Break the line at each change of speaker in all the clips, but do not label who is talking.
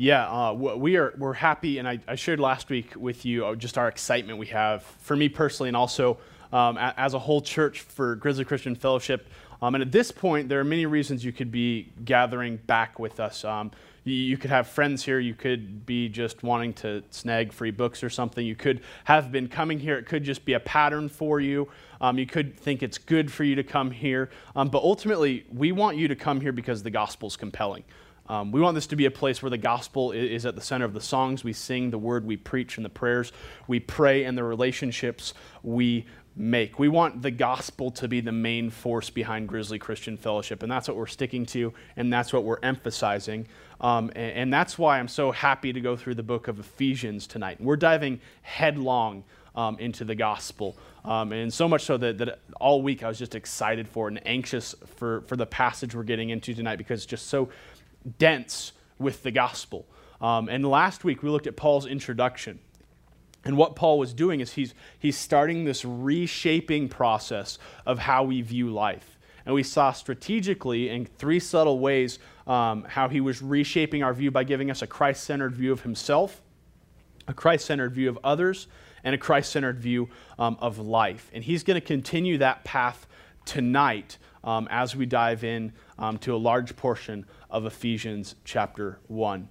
Yeah, uh, we are we're happy, and I, I, shared last week with you uh, just our excitement we have for me personally, and also um, as a whole church for Grizzly Christian Fellowship. Um, and at this point, there are many reasons you could be gathering back with us. Um, you, could have friends here. You could be just wanting to snag free books or something. You could have been coming here. It could just be a pattern for you. Um, you could think it's good for you to come here. Um, but ultimately, we want you to come here because the gospel is compelling. Um, we want this to be a place where the gospel is at the center of the songs we sing, the word we preach, and the prayers we pray, and the relationships we make. We want the gospel to be the main force behind Grizzly Christian Fellowship, and that's what we're sticking to, and that's what we're emphasizing. Um, and, and, that's why I'm so happy to go through the book of Ephesians tonight. We're diving headlong um, into the gospel. Um, and so much so that, that all week I was just excited for and anxious for, for the passage we're getting into tonight because it's just so dense with the gospel. Um, and last week we looked at Paul's introduction. And what Paul was doing is he's, he's starting this reshaping process of how we view life. And we saw strategically in three subtle ways um, how he was reshaping our view by giving us a Christ centered view of himself, a Christ centered view of others, and a Christ centered view um, of life. And he's going to continue that path tonight um, as we dive in um, to a large portion of Ephesians chapter 1.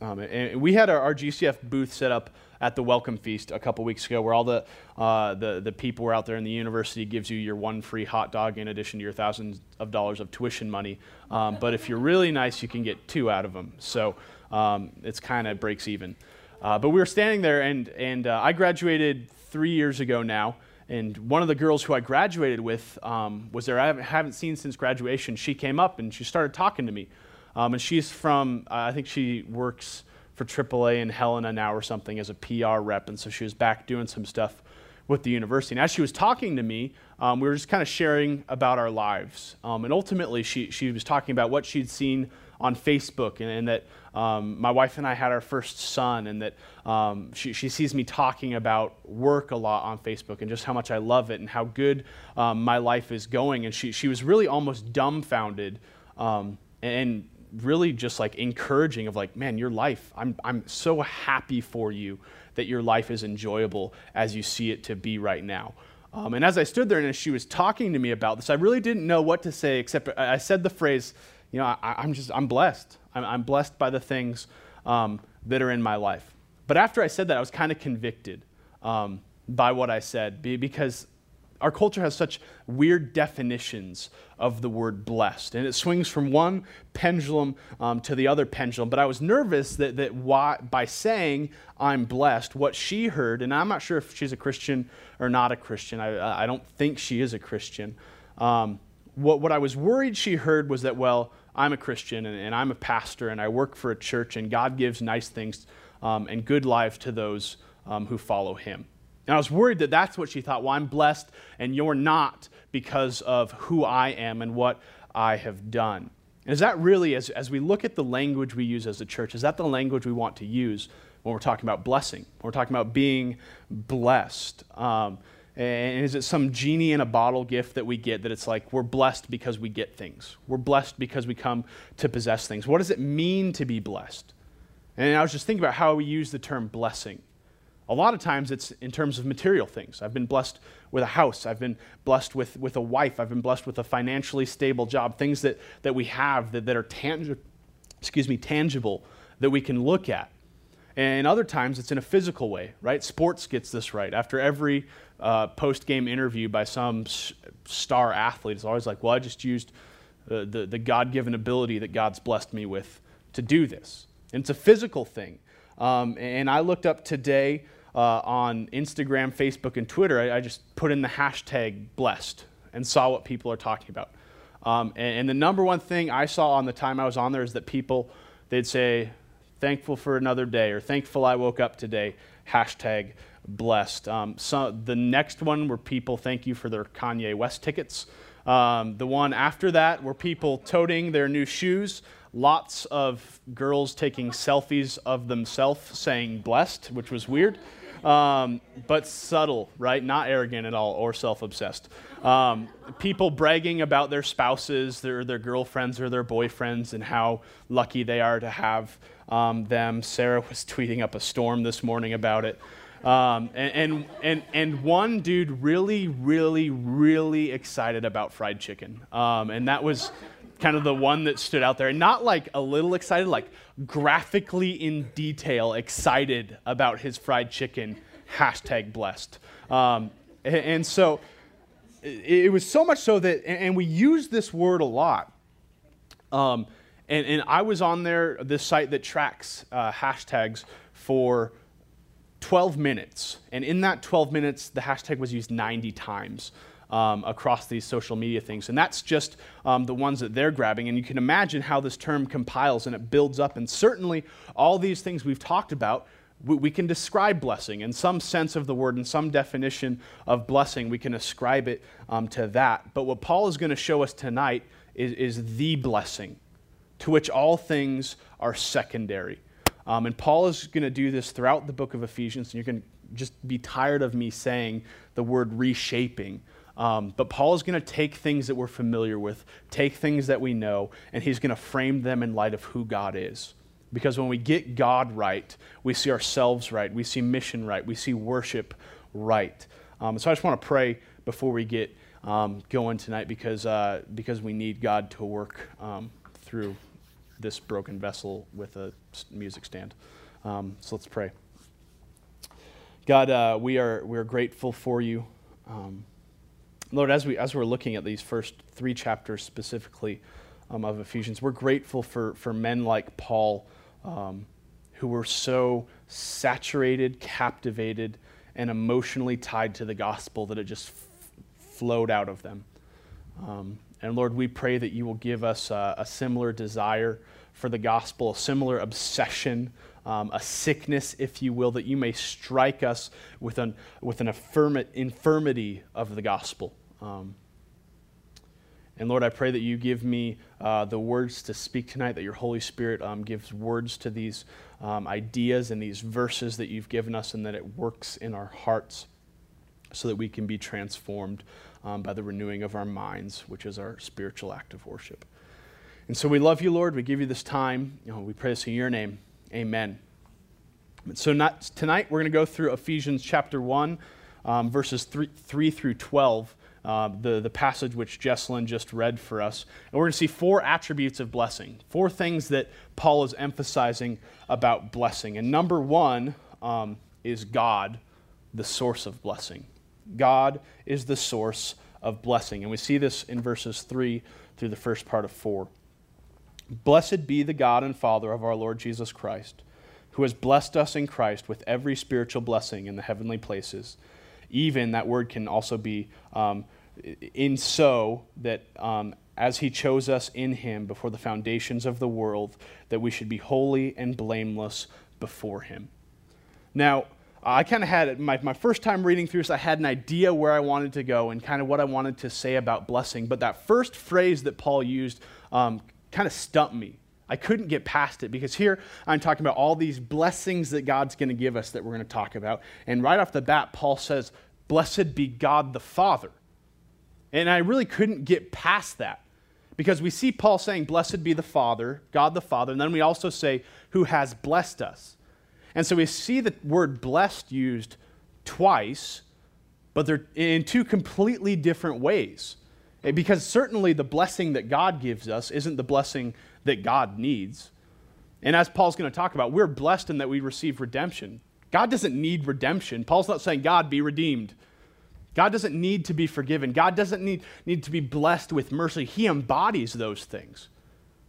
Um, and we had our, our, GCF booth set up at the Welcome Feast a couple weeks ago, where all the, uh, the, the people were out there, and the university gives you your one free hot dog in addition to your thousands of dollars of tuition money. Um, but if you're really nice, you can get two out of them. So um, it's kind of breaks even. Uh, but we were standing there, and, and uh, I graduated three years ago now. And one of the girls who I graduated with um, was there. I haven't, haven't, seen since graduation. She came up and she started talking to me. Um, and she's from, uh, I think she works for AAA in Helena now or something as a PR rep. And so she was back doing some stuff with the university. And as she was talking to me, um, we were just kind of sharing about our lives. Um, and ultimately, she, she was talking about what she'd seen on Facebook and, and that um, my wife and I had our first son, and that um, she, she, sees me talking about work a lot on Facebook and just how much I love it and how good um, my life is going. And she, she was really almost dumbfounded um, and really just like encouraging of like, man, your life, I'm, I'm so happy for you that your life is enjoyable as you see it to be right now. Um, and as I stood there and as she was talking to me about this, I really didn't know what to say except I said the phrase, you know, I, am just, I'm blessed. I'm, I'm, blessed by the things um, that are in my life. But after I said that, I was kind of convicted um, by what I said because our culture has such weird definitions of the word blessed, and it swings from one pendulum um, to the other pendulum. But I was nervous that, that why, by saying I'm blessed, what she heard, and I'm not sure if she's a Christian or not a Christian, I, I don't think she is a Christian. Um, what, what I was worried she heard was that, well, I'm a Christian and, and, I'm a pastor and I work for a church and God gives nice things um, and good life to those um, who follow Him. And I was worried that that's what she thought. Well, I'm blessed and you're not because of who I am and what I have done. And is that really, as, as we look at the language we use as a church, is that the language we want to use when we're talking about blessing? When we're talking about being blessed? Um, and is it some genie in a bottle gift that we get that it's like we're blessed because we get things? We're blessed because we come to possess things. What does it mean to be blessed? And I was just thinking about how we use the term blessing. A lot of times it's in terms of material things. I've been blessed with a house. I've been blessed with, with a wife. I've been blessed with a financially stable job. Things that, that we have that, that are tangible, excuse me, tangible that we can look at. And other times it's in a physical way, right? Sports gets this right. After every uh, post game interview by some star athlete, it's always like, well, I just used uh, the, the God given ability that God's blessed me with to do this. And it's a physical thing. Um, and I looked up today uh, on Instagram, Facebook, and Twitter, I, I, just put in the hashtag blessed and saw what people are talking about. Um, and, and the number one thing I saw on the time I was on there is that people, they'd say, thankful for another day, or thankful I woke up today, hashtag blessed. Um, so the next one were people thank you for their Kanye West tickets. Um, the one after that were people toting their new shoes. Lots of girls taking selfies of themselves saying blessed, which was weird. Um, but subtle, right? Not arrogant at all or self obsessed. Um, people bragging about their spouses, their, their girlfriends, or their boyfriends, and how lucky they are to have um, them. Sarah was tweeting up a storm this morning about it. Um, and, and, and, one dude really, really, really excited about fried chicken. Um, and that was kind of the one that stood out there. And not like a little excited, like graphically in detail excited about his fried chicken, hashtag blessed. Um, and, and, so it, it, was so much so that, and, and we use this word a lot. Um, and, and I was on there, this site that tracks uh, hashtags for 12 minutes. And in that 12 minutes, the hashtag was used 90 times um, across these social media things. And that's just um, the ones that they're grabbing. And you can imagine how this term compiles and it builds up. And certainly, all these things we've talked about, we, can describe blessing in some sense of the word, in some definition of blessing. We can ascribe it um, to that. But what Paul is going to show us tonight is, is the blessing to which all things are secondary. Um, and Paul is going to do this throughout the book of Ephesians, and you're going to just be tired of me saying the word reshaping. Um, but Paul is going to take things that we're familiar with, take things that we know, and he's going to frame them in light of who God is. Because when we get God right, we see ourselves right, we see mission right, we see worship right. Um, so I just want to pray before we get um, going tonight because, uh, because we need God to work um, through this broken vessel with a music stand. Um, so let's pray. God, uh, we, are, we are grateful for you. Um, Lord, as, we, as we're looking at these first three chapters specifically um, of Ephesians, we're grateful for, for men like Paul um, who were so saturated, captivated, and emotionally tied to the gospel that it just f- flowed out of them. Um, and Lord, we pray that you will give us uh, a similar desire for the gospel, a similar obsession um, a sickness, if you will, that you may strike us with an, with an affirm- infirmity of the gospel. Um, and Lord, I pray that you give me uh, the words to speak tonight, that your Holy Spirit um, gives words to these um, ideas and these verses that you've given us, and that it works in our hearts so that we can be transformed um, by the renewing of our minds, which is our spiritual act of worship. And so we love you, Lord. We give you this time. You know, we pray this in your name. Amen. So not, tonight we're going to go through Ephesians chapter 1, um, verses 3, 3 through 12 uh, the, the passage which Jesselyn just read for us. And we're going to see four attributes of blessing, four things that Paul is emphasizing about blessing. And number one um, is God, the source of blessing. God is the source of blessing. And we see this in verses 3 through the first part of 4. Blessed be the God and Father of our Lord Jesus Christ, who has blessed us in Christ with every spiritual blessing in the heavenly places even that word can also be um, in so that um, as he chose us in him before the foundations of the world, that we should be holy and blameless before him. Now, I kind of had my, my first time reading through this, I had an idea where I wanted to go and kind of what I wanted to say about blessing. But that first phrase that Paul used um, kind of stumped me. I couldn't get past it because here I'm talking about all these blessings that God's going to give us that we're going to talk about. And right off the bat, Paul says, Blessed be God the Father. And I really couldn't get past that because we see Paul saying, Blessed be the Father, God the Father, and then we also say, Who has blessed us. And so we see the word blessed used twice, but they're in two completely different ways. Because certainly the blessing that God gives us isn't the blessing that God needs. And as Paul's going to talk about, we're blessed in that we receive redemption. God doesn't need redemption. Paul's not saying, God, be redeemed. God doesn't need to be forgiven. God doesn't need, need to be blessed with mercy. He embodies those things.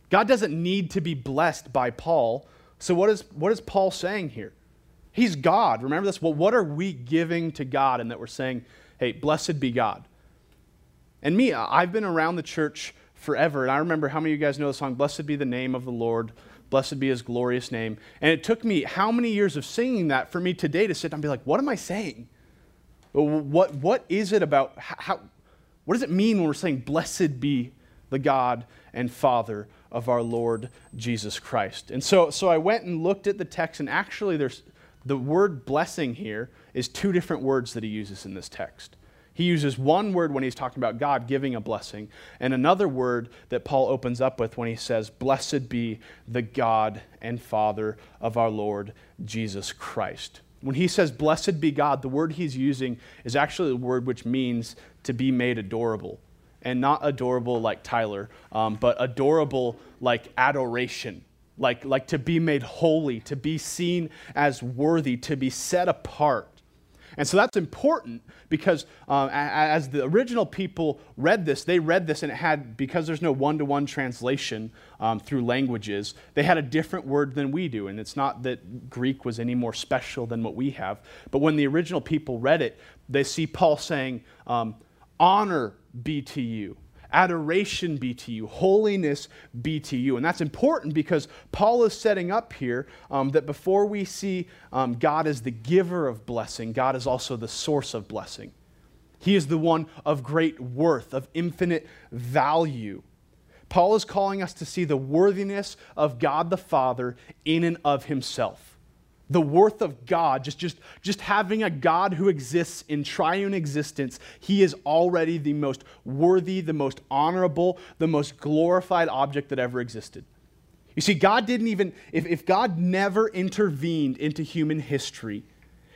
God doesn't need to be blessed by Paul. So, what is, what is Paul saying here? He's God. Remember this? Well, what are we giving to God in that we're saying, hey, blessed be God? And me, I've been around the church forever. And I remember how many of you guys know the song, Blessed be the name of the Lord, blessed be his glorious name. And it took me how many years of singing that for me today to sit down and be like, what am I saying? What, what is it about? How, what does it mean when we're saying, Blessed be the God and Father of our Lord Jesus Christ? And so, so I went and looked at the text, and actually, there's the word blessing here is two different words that he uses in this text. He uses one word when he's talking about God giving a blessing, and another word that Paul opens up with when he says, Blessed be the God and Father of our Lord Jesus Christ. When he says, Blessed be God, the word he's using is actually a word which means to be made adorable. And not adorable like Tyler, um, but adorable like adoration like, like to be made holy, to be seen as worthy, to be set apart. And so that's important because um, as the original people read this, they read this and it had, because there's no one to one translation um, through languages, they had a different word than we do. And it's not that Greek was any more special than what we have. But when the original people read it, they see Paul saying, um, Honor be to you adoration be to you, holiness be to you. And that's important because Paul is setting up here um, that before we see um, God as the giver of blessing, God is also the source of blessing. He is the one of great worth, of infinite value. Paul is calling us to see the worthiness of God the Father in and of himself the worth of God, just, just, just having a God who exists in triune existence, he is already the most worthy, the most honorable, the most glorified object that ever existed. You see, God didn't even, if, if God never intervened into human history,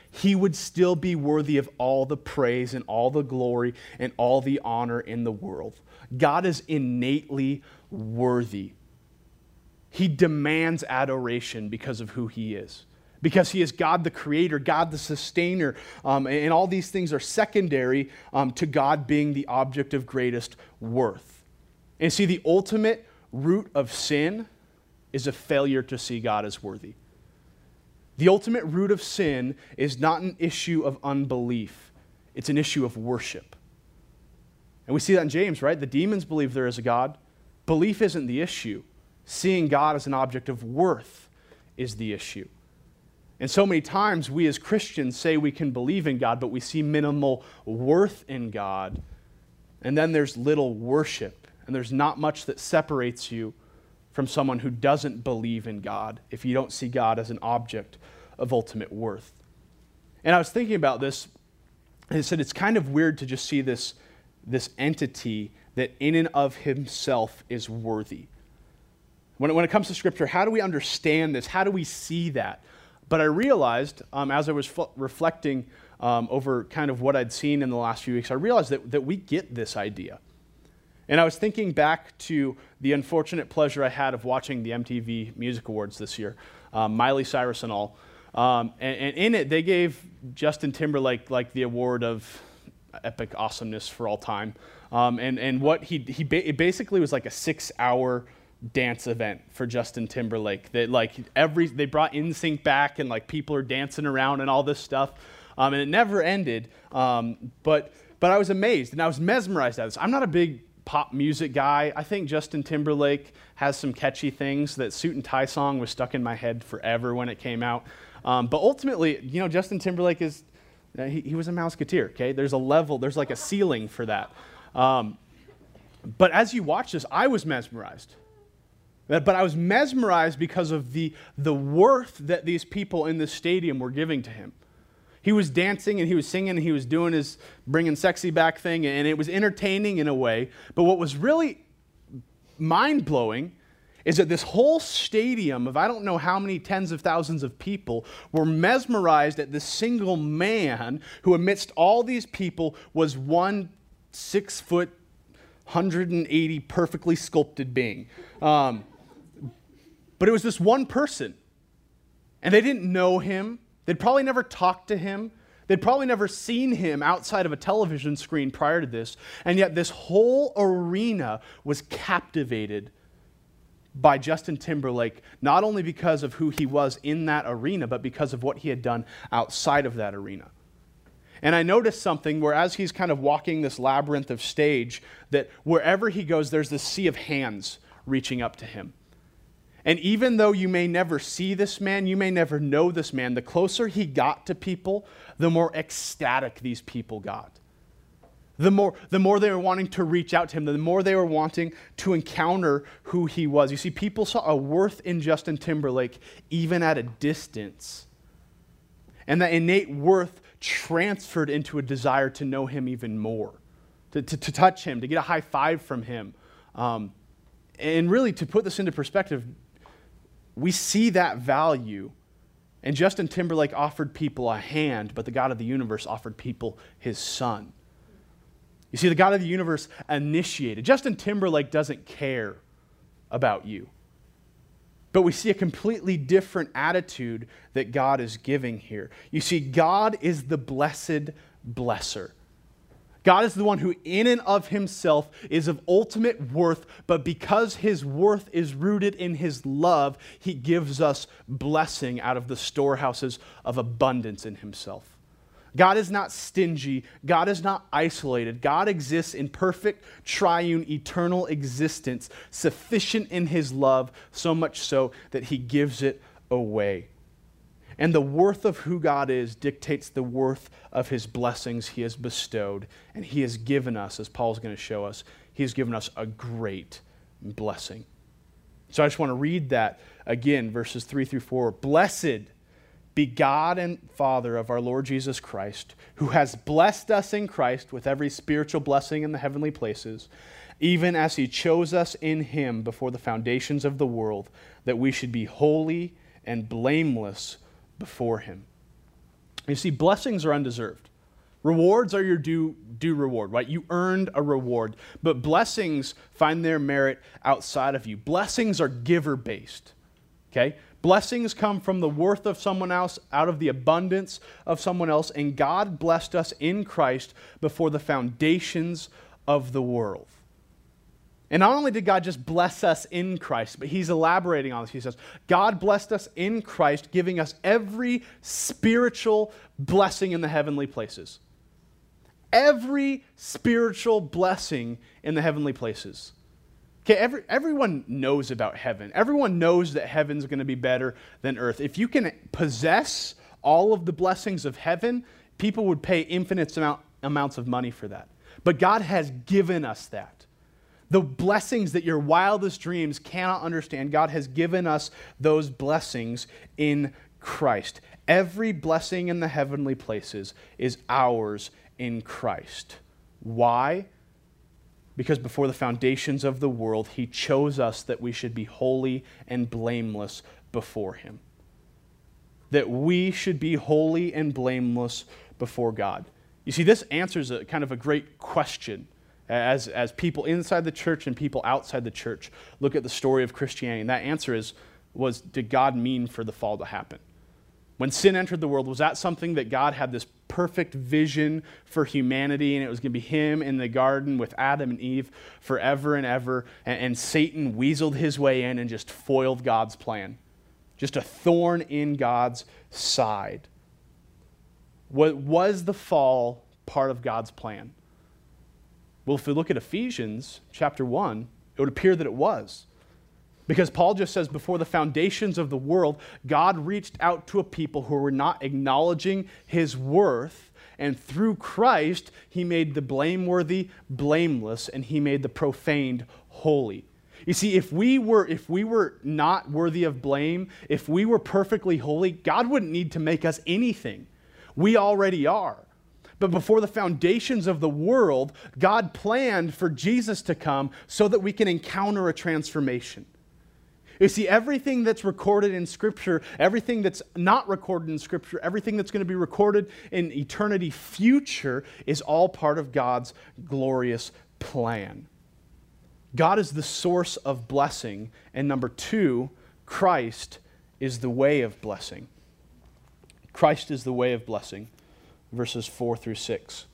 he would still be worthy of all the praise and all the glory and all the honor in the world. God is innately worthy. He demands adoration because of who he is because he is God the creator, God the sustainer, um, and all these things are secondary um, to God being the object of greatest worth. And see, the ultimate root of sin is a failure to see God as worthy. The ultimate root of sin is not an issue of unbelief, it's an issue of worship. And we see that in James, right? The demons believe there is a God. Belief isn't the issue, seeing God as an object of worth is the issue. And so many times we as Christians say we can believe in God, but we see minimal worth in God. And then there's little worship. And there's not much that separates you from someone who doesn't believe in God if you don't see God as an object of ultimate worth. And I was thinking about this, and I said it's kind of weird to just see this, this entity that in and of himself is worthy. When it, when it comes to Scripture, how do we understand this? How do we see that? But I realized um, as I was reflecting um, over kind of what I'd seen in the last few weeks, I realized that, that we get this idea. And I was thinking back to the unfortunate pleasure I had of watching the MTV Music Awards this year, um, Miley Cyrus and all. Um, and, and, in it, they gave Justin Timberlake like the award of epic awesomeness for all time. Um, and, and what he, he ba- basically was like a six hour dance event for Justin Timberlake. That like every they brought NSYNC back and like people are dancing around and all this stuff, um, and it never ended. Um, but but I was amazed and I was mesmerized at this. I'm not a big pop music guy. I think Justin Timberlake has some catchy things. That suit and tie song was stuck in my head forever when it came out. Um, but ultimately, you know, Justin Timberlake is uh, he, he, was a Mouseketeer. Okay, there's a level, there's like a ceiling for that. Um, but as you watch this, I was mesmerized. But I was mesmerized because of the, the worth that these people in this stadium were giving to him. He was dancing and he was singing and he was doing his bringing sexy back thing, and it was entertaining in a way. But what was really mind blowing is that this whole stadium of I don't know how many tens of thousands of people were mesmerized at this single man who, amidst all these people, was one six foot, 180 perfectly sculpted being. Um, but it was this one person. And they didn't know him. They'd probably never talked to him. They'd probably never seen him outside of a television screen prior to this. And yet, this whole arena was captivated by Justin Timberlake, not only because of who he was in that arena, but because of what he had done outside of that arena. And I noticed something where, as he's kind of walking this labyrinth of stage, that wherever he goes, there's this sea of hands reaching up to him. And even though you may never see this man, you may never know this man, the closer he got to people, the more ecstatic these people got. The more, the more they were wanting to reach out to him, the more they were wanting to encounter who he was. You see, people saw a worth in Justin Timberlake even at a distance. And that innate worth transferred into a desire to know him even more, to, to, to touch him, to get a high five from him. Um, and really, to put this into perspective, we see that value. And Justin Timberlake offered people a hand, but the God of the universe offered people his son. You see, the God of the universe initiated. Justin Timberlake doesn't care about you. But we see a completely different attitude that God is giving here. You see, God is the blessed blesser. God is the one who, in and of himself, is of ultimate worth, but because his worth is rooted in his love, he gives us blessing out of the storehouses of abundance in himself. God is not stingy. God is not isolated. God exists in perfect, triune, eternal existence, sufficient in his love, so much so that he gives it away. And the worth of who God is dictates the worth of his blessings he has bestowed. And he has given us, as Paul's going to show us, he has given us a great blessing. So I just want to read that again, verses 3 through 4. Blessed be God and Father of our Lord Jesus Christ, who has blessed us in Christ with every spiritual blessing in the heavenly places, even as he chose us in him before the foundations of the world, that we should be holy and blameless before Him. You see, blessings are undeserved. Rewards are your due, due reward, right? You earned a reward. But blessings find their merit outside of you. Blessings are giver based, okay? Blessings come from the worth of someone else, out of the abundance of someone else, and God blessed us in Christ before the foundations of the world. And not only did God just bless us in Christ, but he's elaborating on this. He says, God blessed us in Christ, giving us every spiritual blessing in the heavenly places. Every spiritual blessing in the heavenly places. Okay, every, everyone knows about heaven. Everyone knows that heaven's going to be better than earth. If you can possess all of the blessings of heaven, people would pay infinite amount, amounts of money for that. But God has given us that the blessings that your wildest dreams cannot understand. God has given us those blessings in Christ. Every blessing in the heavenly places is ours in Christ. Why? Because before the foundations of the world, He chose us that we should be holy and blameless before Him. That we should be holy and blameless before God. You see, this answers a kind of a great question as, as people inside the church and people outside the church look at the story of Christianity. And that answer is, was did God mean for the fall to happen? When sin entered the world, was that something that God had this perfect vision for humanity and it was going to be Him in the garden with Adam and Eve forever and ever? And, and Satan weaseled his way in and just foiled God's plan. Just a thorn in God's side. What was the fall part of God's plan? Well, if we look at Ephesians chapter 1, it would appear that it was. Because Paul just says, before the foundations of the world, God reached out to a people who were not acknowledging his worth. And through Christ, he made the blameworthy blameless, and he made the profaned holy. You see, if we were if we were not worthy of blame, if we were perfectly holy, God wouldn't need to make us anything. We already are. But before the foundations of the world, God planned for Jesus to come so that we can encounter a transformation. You see, everything that's recorded in Scripture, everything that's not recorded in Scripture, everything that's going to be recorded in eternity future is all part of God's glorious plan. God is the source of blessing. And number two, Christ is the way of blessing. Christ is the way of blessing verses 4 through 6.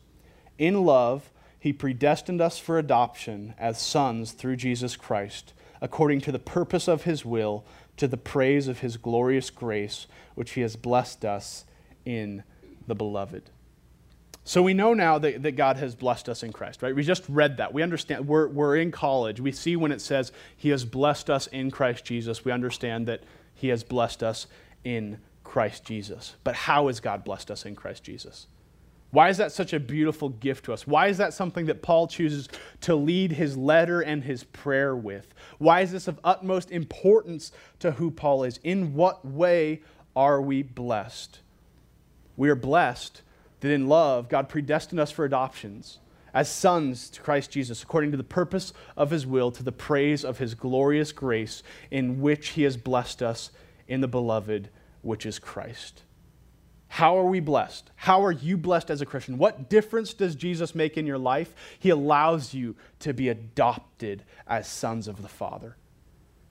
In love, he predestined us for adoption as sons through Jesus Christ, according to the purpose of his will, to the praise of his glorious grace, which he has blessed us in the beloved. So we know now that, that God has blessed us in Christ, right? We just read that. We understand. We're, we're in college. We see when it says he has blessed us in Christ Jesus, we understand that he has blessed us in Christ Jesus. But how has God blessed us in Christ Jesus? Why is that such a beautiful gift to us? Why is that something that Paul chooses to lead his letter and his prayer with? Why is this of utmost importance to who Paul is? In what way are we blessed? We are blessed that in love, God predestined us for adoptions as sons to Christ Jesus, according to the purpose of his will, to the praise of his glorious grace, in which he has blessed us in the beloved, which is Christ. How are we blessed? How are you blessed as a Christian? What difference does Jesus make in your life? He allows you to be adopted as sons of the Father.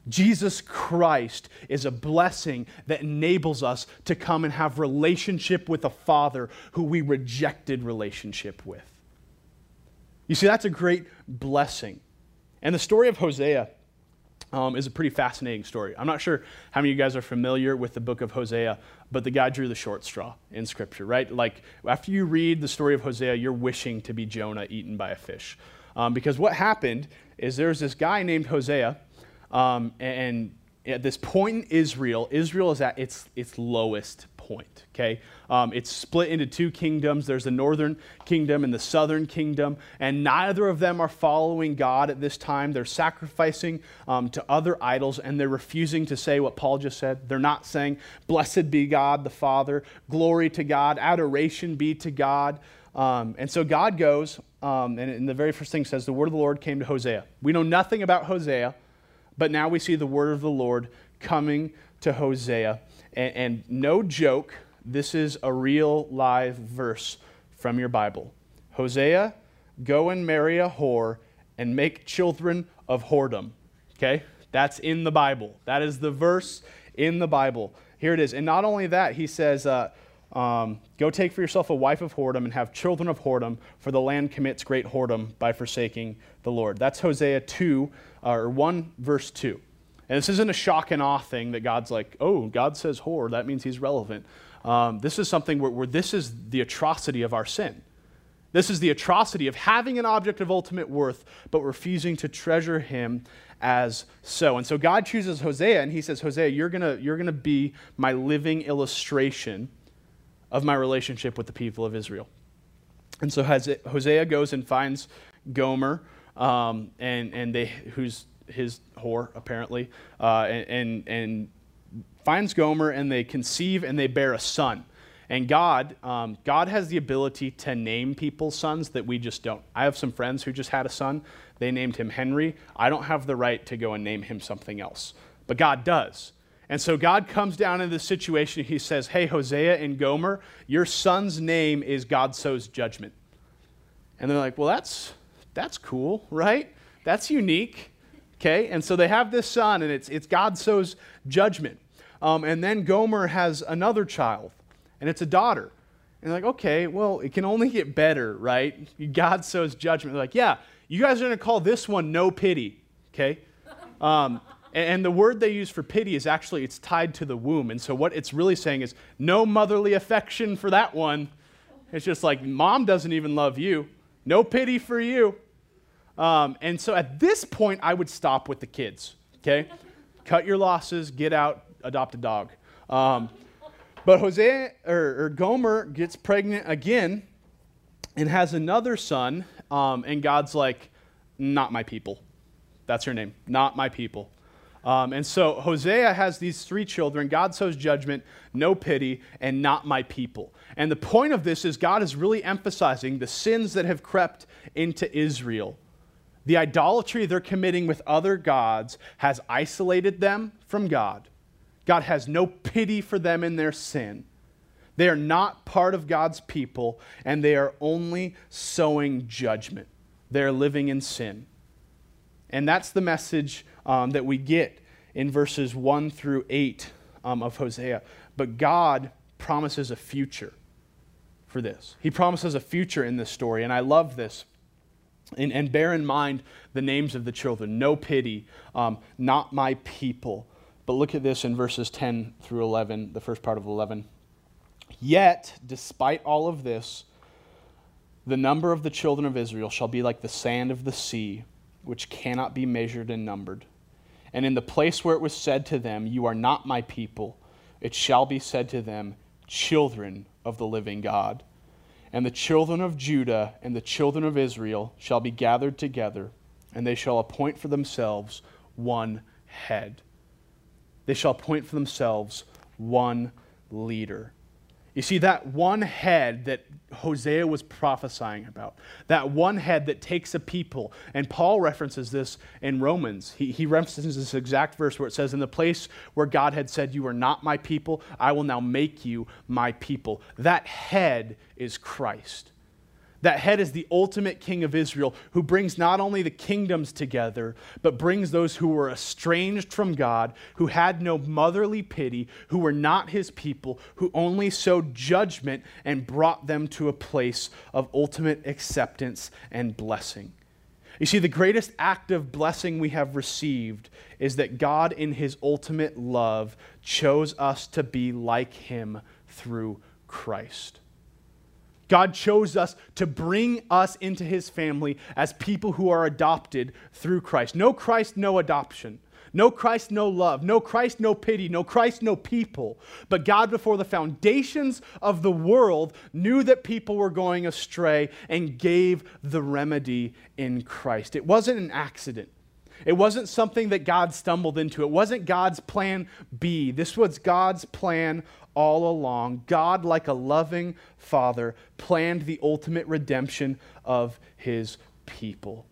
Jesus Christ is a blessing that enables us to come and have relationship with a father who we rejected relationship with. You see, that's a great blessing. And the story of Hosea um, is a pretty fascinating story. I'm not sure how many of you guys are familiar with the book of Hosea, but the guy drew the short straw in Scripture, right? Like, after you read the story of Hosea, you're wishing to be Jonah eaten by a fish. Um, because what happened is there's this guy named Hosea um, and at this point in Israel, Israel is at its, its lowest point, okay? Um, it's split into two kingdoms. There's the northern kingdom and the southern kingdom, and neither of them are following God at this time. They're sacrificing um, to other idols, and they're refusing to say what Paul just said. They're not saying, Blessed be God the Father, glory to God, adoration be to God. Um, and so God goes, um, and, and the very first thing says, The word of the Lord came to Hosea. We know nothing about Hosea. But now we see the word of the Lord coming to Hosea. And, and, no joke, this is a real live verse from your Bible. Hosea, go and marry a whore and make children of whoredom. Okay? That's in the Bible. That is the verse in the Bible. Here it is. And not only that, he says, uh, um, Go take for yourself a wife of whoredom and have children of whoredom, for the land commits great whoredom by forsaking the Lord. That's Hosea 2, uh, or 1, verse 2. And this isn't a shock and awe thing that God's like, oh, God says whore, that means he's relevant. Um, this is something where, where this is the atrocity of our sin. This is the atrocity of having an object of ultimate worth, but refusing to treasure him as so. And so God chooses Hosea, and he says, Hosea, you're going to you're going to be my living illustration of my relationship with the people of Israel. And so Hosea goes and finds Gomer, um, and, and they, who's his whore, apparently, uh, and, and, finds Gomer, and they conceive and they bear a son. And God, um, God has the ability to name people's sons that we just don't. I have some friends who just had a son. They named him Henry. I don't have the right to go and name him something else, but God does. And so God comes down in this situation. He says, Hey, Hosea and Gomer, your son's name is God sows judgment. And they're like, Well, that's, that's cool, right? That's unique. Okay? And so they have this son, and it's, it's God sows judgment. Um, and then Gomer has another child, and it's a daughter. And they're like, okay, well, it can only get better, right? God sows judgment. They're like, yeah, you guys are going to call this one no pity, okay? Um, and the word they use for pity is actually, it's tied to the womb. And so what it's really saying is, no motherly affection for that one. It's just like, mom doesn't even love you. No pity for you. Um, and so at this point, I would stop with the kids, okay? Cut your losses, get out, adopt a dog. Um, but Hosea, or, or, Gomer gets pregnant again and has another son, um, and God's like, not my people. That's her name, not my people. Um, and so Hosea has these three children. God sows judgment, no pity, and not my people. And the point of this is God is really emphasizing the sins that have crept into Israel. The idolatry they're committing with other gods has isolated them from God. God has no pity for them in their sin. They are not part of God's people, and they are only sowing judgment. They are living in sin. And that's the message um, that we get in verses 1 through 8 um, of Hosea. But God promises a future for this. He promises a future in this story, and I love this. And, and bear in mind the names of the children no pity, um, not my people. But look at this in verses 10 through 11, the first part of 11. Yet, despite all of this, the number of the children of Israel shall be like the sand of the sea which cannot be measured and numbered. And in the place where it was said to them, You are not my people, it shall be said to them, Children of the living God. And the children of Judah and the children of Israel shall be gathered together, and they shall appoint for themselves one head. They shall appoint for themselves one leader. You see, that one head that Hosea was prophesying about, that one head that takes a people, and Paul references this in Romans. He, he references this exact verse where it says, In the place where God had said, You are not my people, I will now make you my people. That head is Christ. That head is the ultimate king of Israel who brings not only the kingdoms together, but brings those who were estranged from God, who had no motherly pity, who were not his people, who only sowed judgment and brought them to a place of ultimate acceptance and blessing. You see, the greatest act of blessing we have received is that God, in his ultimate love, chose us to be like him through Christ. God chose us to bring us into his family as people who are adopted through Christ. No Christ, no adoption. No Christ, no love. No Christ, no pity. No Christ, no people. But God, before the foundations of the world, knew that people were going astray and gave the remedy in Christ. It wasn't an accident. It wasn't something that God stumbled into. It wasn't God's plan B. This was God's plan all along. God, like a loving father, planned the ultimate redemption of his people.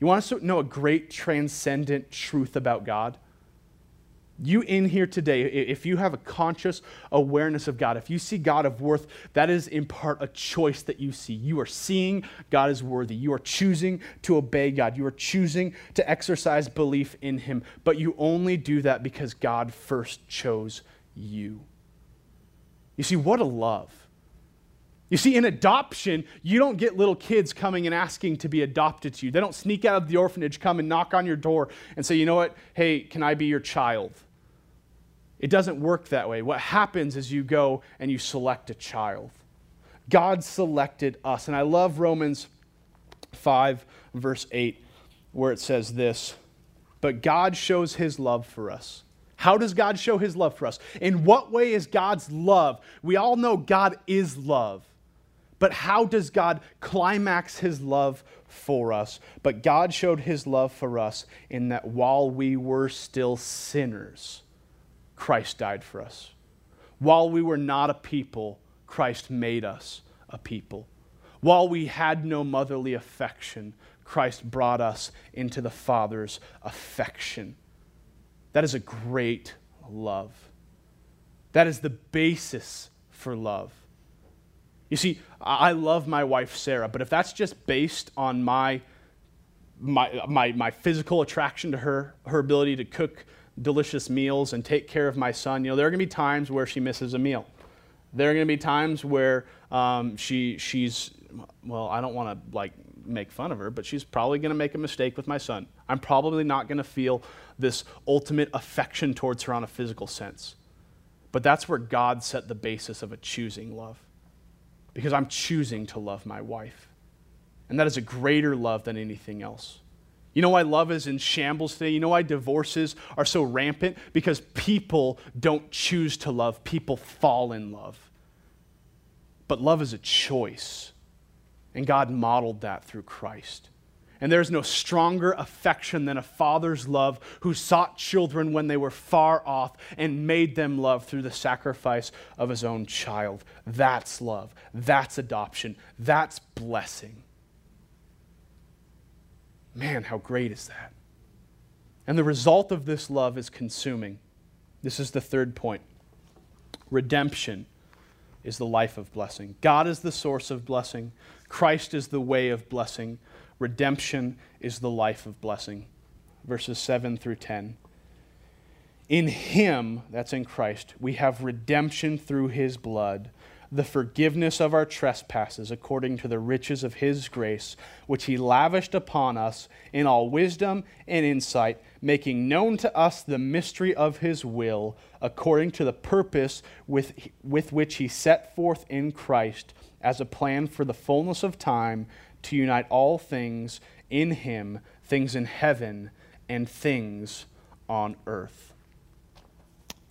You want to know a great transcendent truth about God? You in here today, if you have a conscious awareness of God, if you see God of worth, that is in part a choice that you see. You are seeing God is worthy. You are choosing to obey God. You are choosing to exercise belief in Him. But you only do that because God first chose you. You see, what a love. You see, in adoption, you don't get little kids coming and asking to be adopted to you. They don't sneak out of the orphanage, come and knock on your door and say, you know what, hey, can I be your child? It doesn't work that way. What happens is you go and you select a child. God selected us. And I love Romans 5, verse 8, where it says this But God shows his love for us how does God show his love for us? In what way is God's love? We all know God is love. But how does God climax his love for us? But God showed his love for us in that while we were still sinners, Christ died for us. While we were not a people, Christ made us a people. While we had no motherly affection, Christ brought us into the Father's affection. That is a great love. That is the basis for love. You see, I love my wife Sarah, but if that's just based on my, my, my, my physical attraction to her, her ability to cook delicious meals and take care of my son, you know, there are going to be times where she misses a meal. There are going to be times where um, she, she's, well, I don't want to like make fun of her, but she's probably going to make a mistake with my son. I'm probably not going to feel this ultimate affection towards her on a physical sense. But that's where God set the basis of a choosing love. Because I'm choosing to love my wife. And that is a greater love than anything else. You know why love is in shambles today? You know why divorces are so rampant? Because people don't choose to love, people fall in love. But love is a choice. And God modeled that through Christ. And there's no stronger affection than a father's love who sought children when they were far off and made them love through the sacrifice of his own child. That's love. That's adoption. That's blessing. Man, how great is that? And the result of this love is consuming. This is the third point. Redemption is the life of blessing. God is the source of blessing. Christ is the way of blessing. Redemption is the life of blessing. Verses 7 through 10. In him, that's in Christ, we have redemption through his blood, the forgiveness of our trespasses according to the riches of his grace, which he lavished upon us in all wisdom and insight, making known to us the mystery of his will, according to the purpose with, with which he set forth in Christ as a plan for the fullness of time to unite all things in him, things in heaven and things on earth.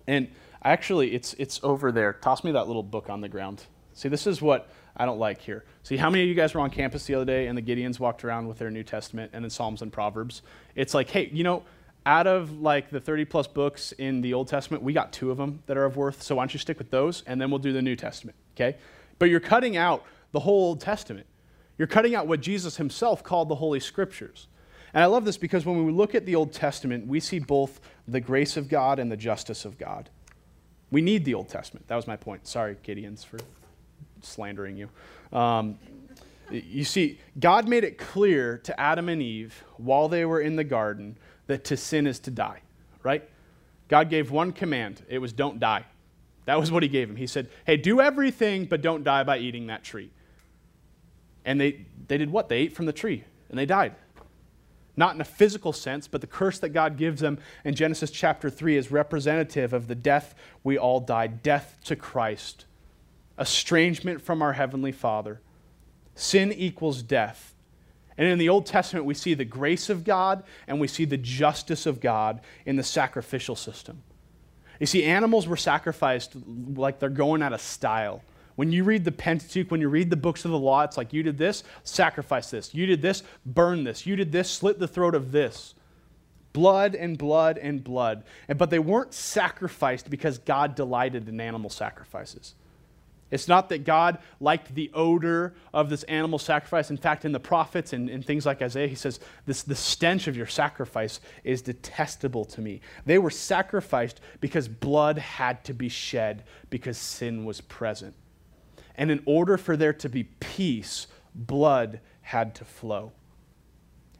And actually, it's, it's over there. Toss me that little book on the ground. See, this is what I don't like here. See, how many of you guys were on campus the other day and the Gideons walked around with their New Testament and then Psalms and Proverbs? It's like, hey, you know, out of like the 30 plus books in the Old Testament, we got two of them that are of worth. So why don't you stick with those and then we'll do the New Testament, okay? But you're cutting out the whole Old Testament. You're cutting out what Jesus himself called the Holy Scriptures. And I love this because when we look at the Old Testament, we see both the grace of God and the justice of God. We need the Old Testament. That was my point. Sorry, Gideons, for slandering you. Um, you see, God made it clear to Adam and Eve while they were in the garden that to sin is to die, right? God gave one command it was don't die. That was what he gave him. He said, hey, do everything, but don't die by eating that tree. And they, they did what? They ate from the tree and they died. Not in a physical sense, but the curse that God gives them in Genesis chapter 3 is representative of the death we all died death to Christ, estrangement from our Heavenly Father. Sin equals death. And in the Old Testament, we see the grace of God and we see the justice of God in the sacrificial system. You see, animals were sacrificed like they're going out of style. When you read the Pentateuch, when you read the books of the law, it's like you did this, sacrifice this. You did this, burn this. You did this, slit the throat of this. Blood and blood and blood. But they weren't sacrificed because God delighted in animal sacrifices. It's not that God liked the odor of this animal sacrifice. In fact, in the prophets and, and, things like Isaiah, he says, this, The stench of your sacrifice is detestable to me. They were sacrificed because blood had to be shed because sin was present. And in order for there to be peace, blood had to flow.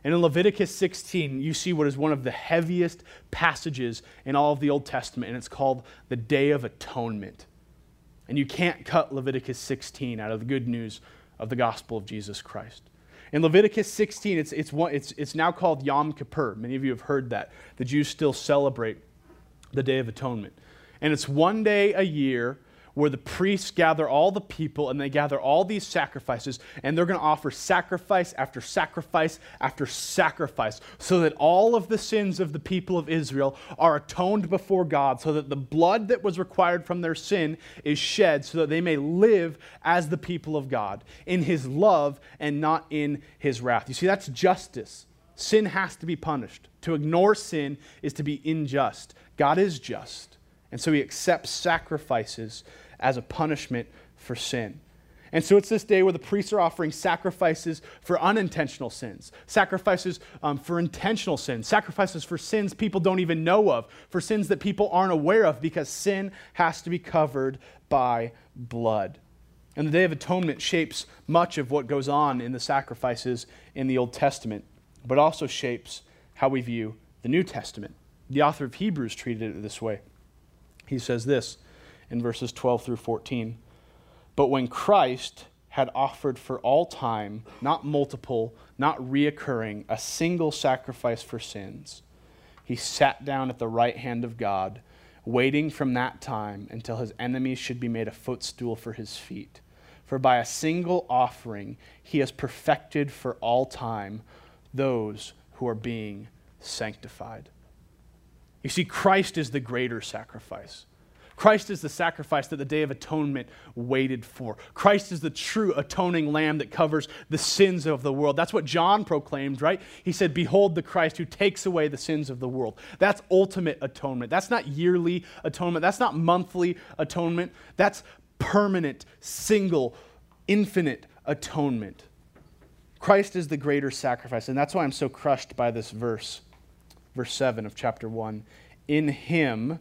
And in Leviticus 16, you see what is one of the heaviest passages in all of the Old Testament, and it's called the Day of Atonement. And you can't cut Leviticus 16 out of the good news of the gospel of Jesus Christ. In Leviticus 16, it's, it's, one, it's, it's now called Yom Kippur. Many of you have heard that. The Jews still celebrate the Day of Atonement. And it's one day a year where the priests gather all the people and they gather all these sacrifices, and they're going to offer sacrifice after sacrifice after sacrifice so that all of the sins of the people of Israel are atoned before God, so that the blood that was required from their sin is shed, so that they may live as the people of God in his love and not in his wrath. You see, that's justice. Sin has to be punished. To ignore sin is to be unjust. God is just. And so he accepts sacrifices as a punishment for sin. And so it's this day where the priests are offering sacrifices for unintentional sins, sacrifices um, for intentional sins, sacrifices for sins people don't even know of, for sins that people aren't aware of, because sin has to be covered by blood. And the Day of Atonement shapes much of what goes on in the sacrifices in the Old Testament, but also shapes how we view the New Testament. The author of Hebrews treated it this way. He says this in verses 12 through 14. But when Christ had offered for all time, not multiple, not reoccurring, a single sacrifice for sins, he sat down at the right hand of God, waiting from that time until his enemies should be made a footstool for his feet. For by a single offering, he has perfected for all time those who are being sanctified. You see, Christ is the greater sacrifice. Christ is the sacrifice that the Day of Atonement waited for. Christ is the true atoning lamb that covers the sins of the world. That's what John proclaimed, right? He said, Behold the Christ who takes away the sins of the world. That's ultimate atonement. That's not yearly atonement. That's not monthly atonement. That's permanent, single, infinite atonement. Christ is the greater sacrifice. And that's why I'm so crushed by this verse, verse 7 of chapter 1. In him,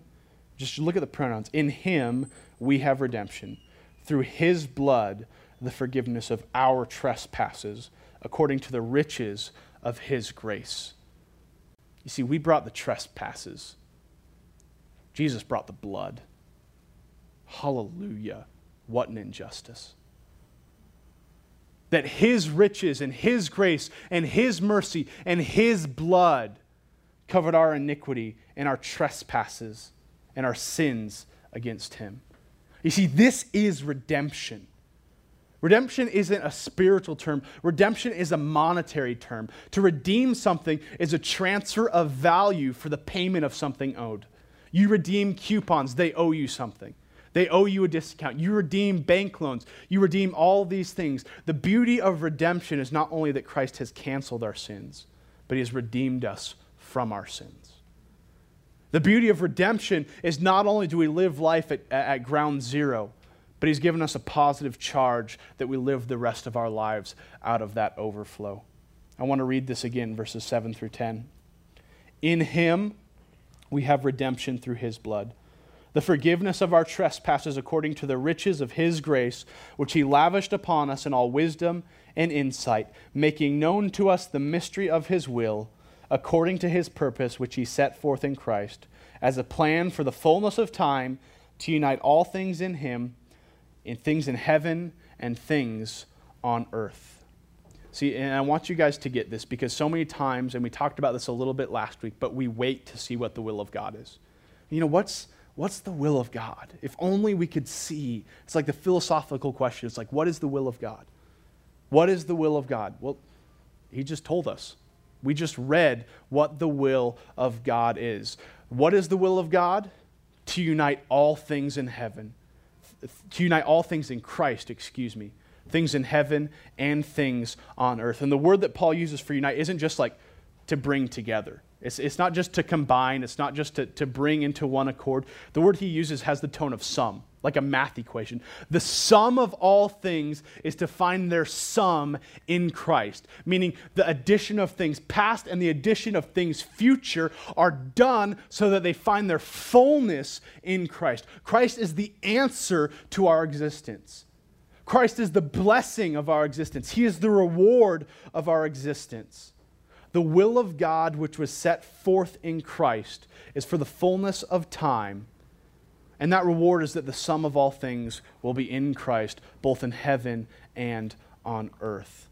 just look at the pronouns. In him we have redemption. Through his blood, the forgiveness of our trespasses, according to the riches of his grace. You see, we brought the trespasses, Jesus brought the blood. Hallelujah. What an injustice. That his riches and his grace and his mercy and his blood covered our iniquity and our trespasses and our sins against him. You see, this is redemption. Redemption isn't a spiritual term. Redemption is a monetary term. To redeem something is a transfer of value for the payment of something owed. You redeem coupons, they owe you something. They owe you a discount. You redeem bank loans. You redeem all these things. The beauty of redemption is not only that Christ has canceled our sins, but he has redeemed us from our sins. The beauty of redemption is not only do we live life at, at ground zero, but He's given us a positive charge that we live the rest of our lives out of that overflow. I want to read this again, verses 7 through 10. In Him we have redemption through His blood, the forgiveness of our trespasses according to the riches of His grace, which He lavished upon us in all wisdom and insight, making known to us the mystery of His will according to his purpose, which he set forth in Christ, as a plan for the fullness of time to unite all things in him, in things in heaven and things on earth. See, and I want you guys to get this because so many times, and we talked about this a little bit last week, but we wait to see what the will of God is. You know, what's, what's the will of God? If only we could see. It's like the philosophical question. It's like, what is the will of God? What is the will of God? Well, he just told us. We just read what the will of God is. What is the will of God? To unite all things in heaven, to unite all things in Christ, excuse me, things in heaven and things on earth. And the word that Paul uses for unite isn't just like to bring together. It's, it's not just to combine, it's not just to, to bring into one accord. The word he uses has the tone of sum like a math equation. The sum of all things is to find their sum in Christ, meaning the addition of things past and the addition of things future are done so that they find their fullness in Christ. Christ is the answer to our existence. Christ is the blessing of our existence. He is the reward of our existence. The will of God, which was set forth in Christ, is for the fullness of time and that reward is that the sum of all things will be in Christ, both in heaven and on earth.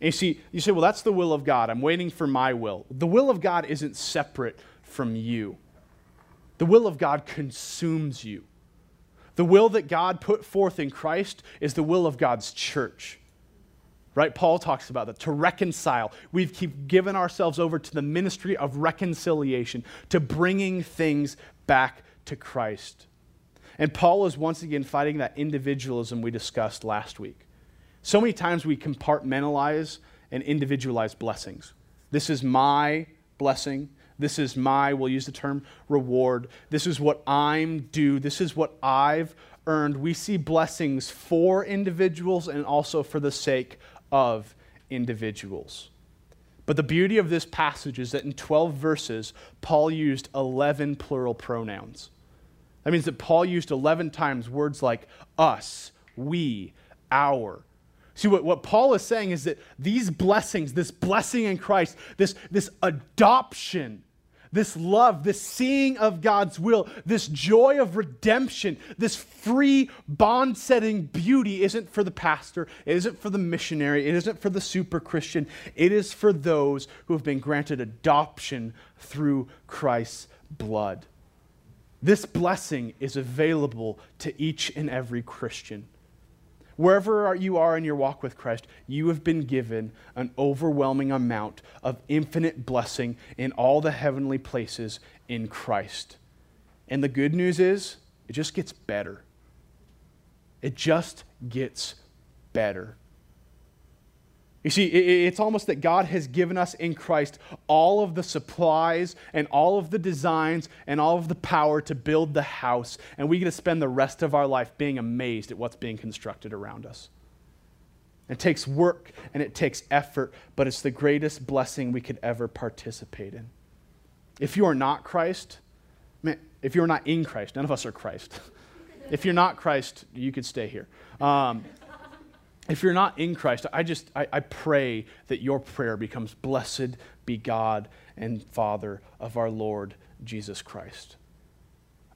And you see, you say, well, that's the will of God. I'm waiting for my will. The will of God isn't separate from you, the will of God consumes you. The will that God put forth in Christ is the will of God's church. Right? Paul talks about that to reconcile. We've keep given ourselves over to the ministry of reconciliation, to bringing things back to Christ. And Paul is once again fighting that individualism we discussed last week. So many times we compartmentalize and individualize blessings. This is my blessing. This is my, we'll use the term reward. This is what I'm due. This is what I've earned. We see blessings for individuals and also for the sake of individuals. But the beauty of this passage is that in 12 verses, Paul used 11 plural pronouns. That means that Paul used 11 times words like us, we, our. See, what, what Paul is saying is that these blessings, this blessing in Christ, this, this adoption, this love, this seeing of God's will, this joy of redemption, this free bond setting beauty isn't for the pastor, it isn't for the missionary, it isn't for the super Christian, it is for those who have been granted adoption through Christ's blood. This blessing is available to each and every Christian. Wherever you are in your walk with Christ, you have been given an overwhelming amount of infinite blessing in all the heavenly places in Christ. And the good news is, it just gets better. It just gets better. You see, it's almost that God has given us in Christ all of the supplies and all of the designs and all of the power to build the house, and we get to spend the rest of our life being amazed at what's being constructed around us. It takes work and it takes effort, but it's the greatest blessing we could ever participate in. If you are not Christ, man, if you're not in Christ, none of us are Christ. if you're not Christ, you could stay here. Um, if you're not in Christ, I just I, I, pray that your prayer becomes blessed be God and Father of our Lord Jesus Christ.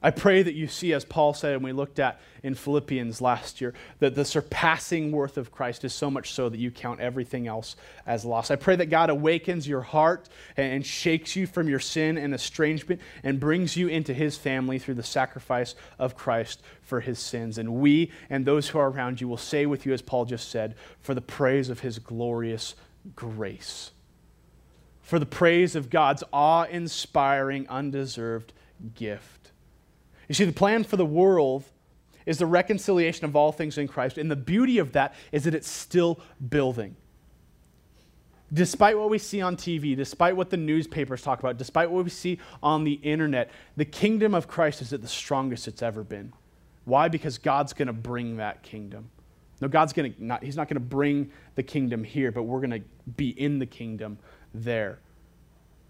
I pray that you see, as Paul said, and we looked at in Philippians last year, that the surpassing worth of Christ is so much so that you count everything else as loss. I pray that God awakens your heart and shakes you from your sin and estrangement and brings you into his family through the sacrifice of Christ for his sins. And we and those who are around you will say with you, as Paul just said, for the praise of his glorious grace, for the praise of God's awe inspiring, undeserved gift. You see, the plan for the world is the reconciliation of all things in Christ. And the beauty of that is that it's still building. Despite what we see on TV, despite what the newspapers talk about, despite what we see on the internet, the kingdom of Christ is at the strongest it's ever been. Why? Because God's going to bring that kingdom. No, God's going to not, He's not going to bring the kingdom here, but we're going to be in the kingdom there.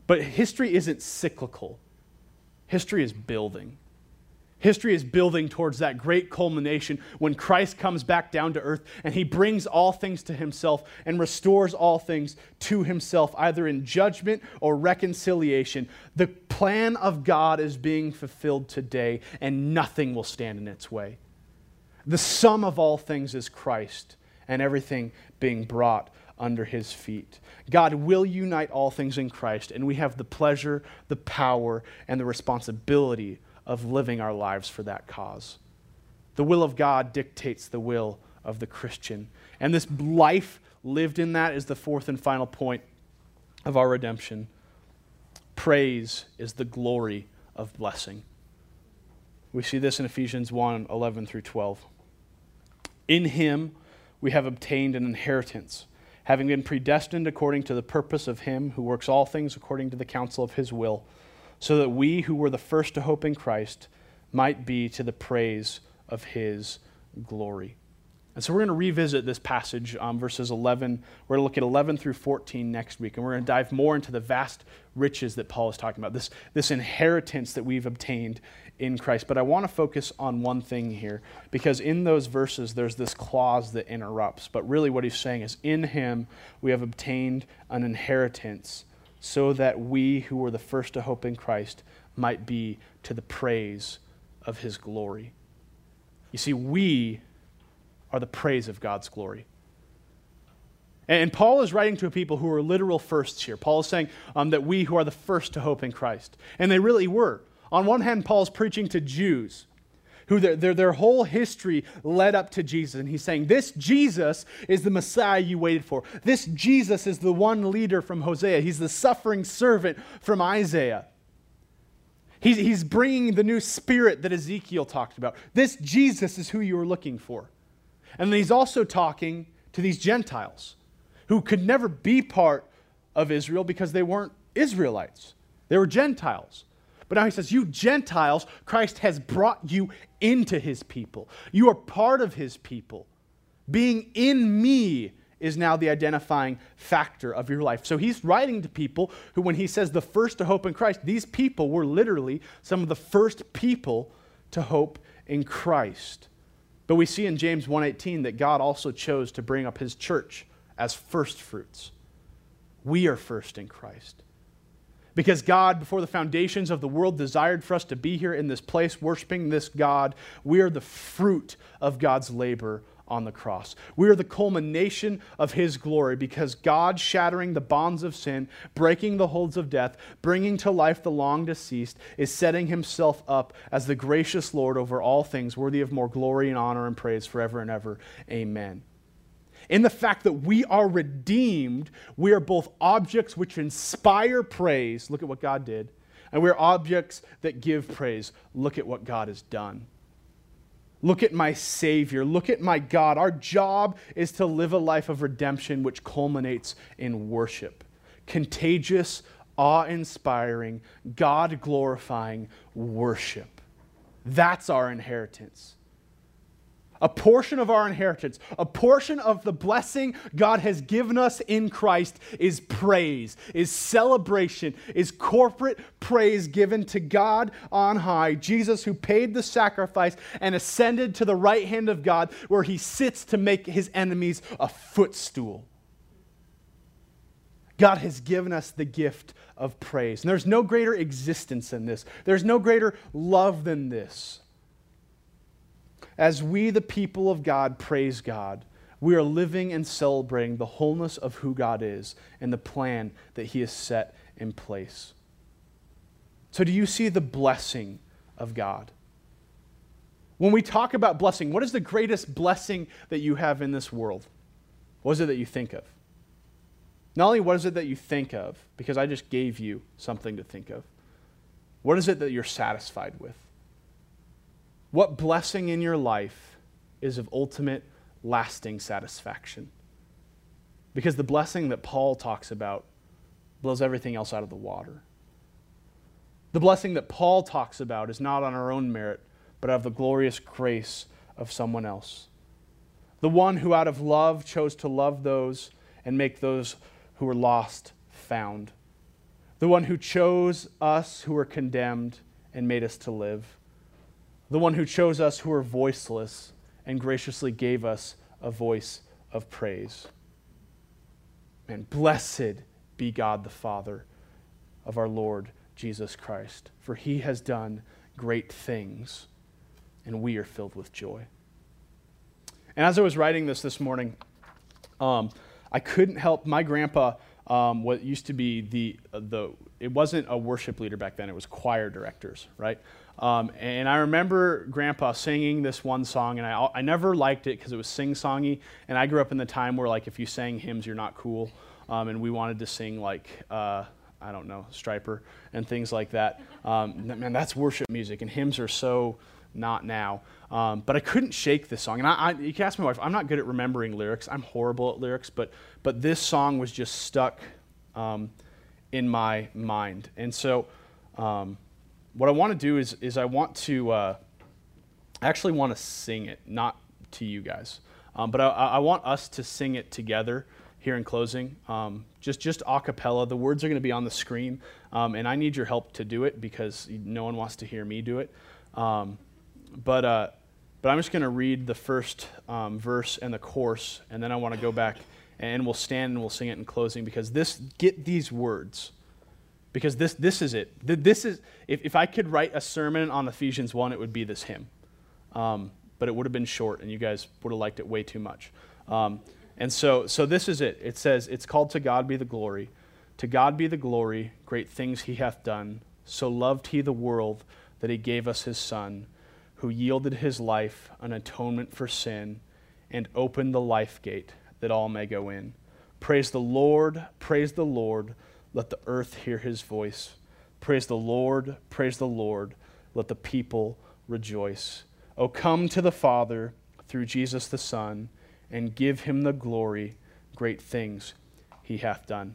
But history isn't cyclical, history is building. History is building towards that great culmination when Christ comes back down to earth and he brings all things to himself and restores all things to himself, either in judgment or reconciliation. The plan of God is being fulfilled today, and nothing will stand in its way. The sum of all things is Christ, and everything being brought under his feet. God will unite all things in Christ, and we have the pleasure, the power, and the responsibility of living our lives for that cause. The will of God dictates the will of the Christian. And this life lived in that is the fourth and final point of our redemption. Praise is the glory of blessing. We see this in Ephesians 1 11 through 12. In him we have obtained an inheritance, having been predestined according to the purpose of him who works all things according to the counsel of his will so that we who were the first to hope in Christ might be to the praise of his glory. And so we're going to revisit this passage, um, verses 11. We're going to look at 11 through 14 next week, and we're going to dive more into the vast riches that Paul is talking about, this, this inheritance that we've obtained in Christ. But I want to focus on one thing here, because in those verses, there's this clause that interrupts. But really, what he's saying is, in him we have obtained an inheritance so that we who were the first to hope in Christ might be to the praise of his glory. You see, we are the praise of God's glory. And Paul is writing to a people who are literal firsts here. Paul is saying um, that we who are the first to hope in Christ. And they really were. On one hand, Paul's preaching to Jews who their, their, their whole history led up to Jesus. And he's saying, This Jesus is the Messiah you waited for. This Jesus is the one leader from Hosea. He's the suffering servant from Isaiah. He's, he's bringing the new spirit that Ezekiel talked about. This Jesus is who you were looking for. And then he's also talking to these Gentiles who could never be part of Israel because they weren't Israelites, they were Gentiles. But now he says, You Gentiles, Christ has brought you into his people. You are part of his people. Being in me is now the identifying factor of your life. So he's writing to people who, when he says the first to hope in Christ, these people were literally some of the first people to hope in Christ. But we see in James 1:18 that God also chose to bring up his church as first fruits. We are first in Christ. Because God, before the foundations of the world, desired for us to be here in this place, worshiping this God. We are the fruit of God's labor on the cross. We are the culmination of His glory because God, shattering the bonds of sin, breaking the holds of death, bringing to life the long deceased, is setting Himself up as the gracious Lord over all things, worthy of more glory and honor and praise forever and ever. Amen in the fact that we are redeemed, we are both objects which inspire praise. Look at what God did. And we're objects that give praise. Look at what God has done. Look at my Savior. Look at my God. Our job is to live a life of redemption which culminates in worship. Contagious, awe inspiring, God glorifying worship. That's our inheritance a portion of our inheritance, a portion of the blessing God has given us in Christ is praise, is celebration, is corporate praise given to God on high, Jesus who paid the sacrifice and ascended to the right hand of God where he sits to make his enemies a footstool. God has given us the gift of praise. And there's no greater existence than this. There's no greater love than this. As we, the people of God, praise God, we are living and celebrating the wholeness of who God is and the plan that He has set in place. So, do you see the blessing of God? When we talk about blessing, what is the greatest blessing that you have in this world? What is it that you think of? Not only what is it that you think of, because I just gave you something to think of, what is it that you're satisfied with? What blessing in your life is of ultimate, lasting satisfaction? Because the blessing that Paul talks about blows everything else out of the water. The blessing that Paul talks about is not on our own merit, but of the glorious grace of someone else. The one who, out of love, chose to love those and make those who were lost found. The one who chose us who were condemned and made us to live. The one who chose us who were voiceless and graciously gave us a voice of praise. And blessed be God the Father of our Lord Jesus Christ, for he has done great things, and we are filled with joy. And as I was writing this this morning, um, I couldn't help my grandpa. Um, what used to be the the it wasn't a worship leader back then; it was choir directors, right? Um, and I remember Grandpa singing this one song, and I, I never liked it because it was sing-songy. And I grew up in the time where, like, if you sang hymns, you're not cool. Um, and we wanted to sing like uh, I don't know, Stryper and things like that. Um, man, that's worship music, and hymns are so not now. Um, but I couldn't shake this song. And I, I, you can ask my wife, I'm not good at remembering lyrics. I'm horrible at lyrics, but, but this song was just stuck um, in my mind. And so, um, what I want to do is, is I want to uh, actually want to sing it, not to you guys, um, but I, I, want us to sing it together here in closing. Um, just just a cappella. The words are going to be on the screen, um, and I need your help to do it because no one wants to hear me do it. Um, but uh, but I'm just going to read the first um, verse and the chorus, and then I want to go back and we'll stand and we'll sing it in closing because this get these words because this this is it. This is if, if I could write a sermon on Ephesians one, it would be this hymn. Um, but it would have been short, and you guys would have liked it way too much. Um, and so, so this is it. It says, It's called To God Be the Glory. To God be the glory, great things he hath done. So loved he the world that he gave us his Son, who yielded his life an atonement for sin, and opened the life gate that all may go in. Praise the Lord, praise the Lord, let the earth hear his voice. Praise the Lord, praise the Lord, let the people rejoice. O come to the Father through Jesus the Son and give him the glory, great things he hath done.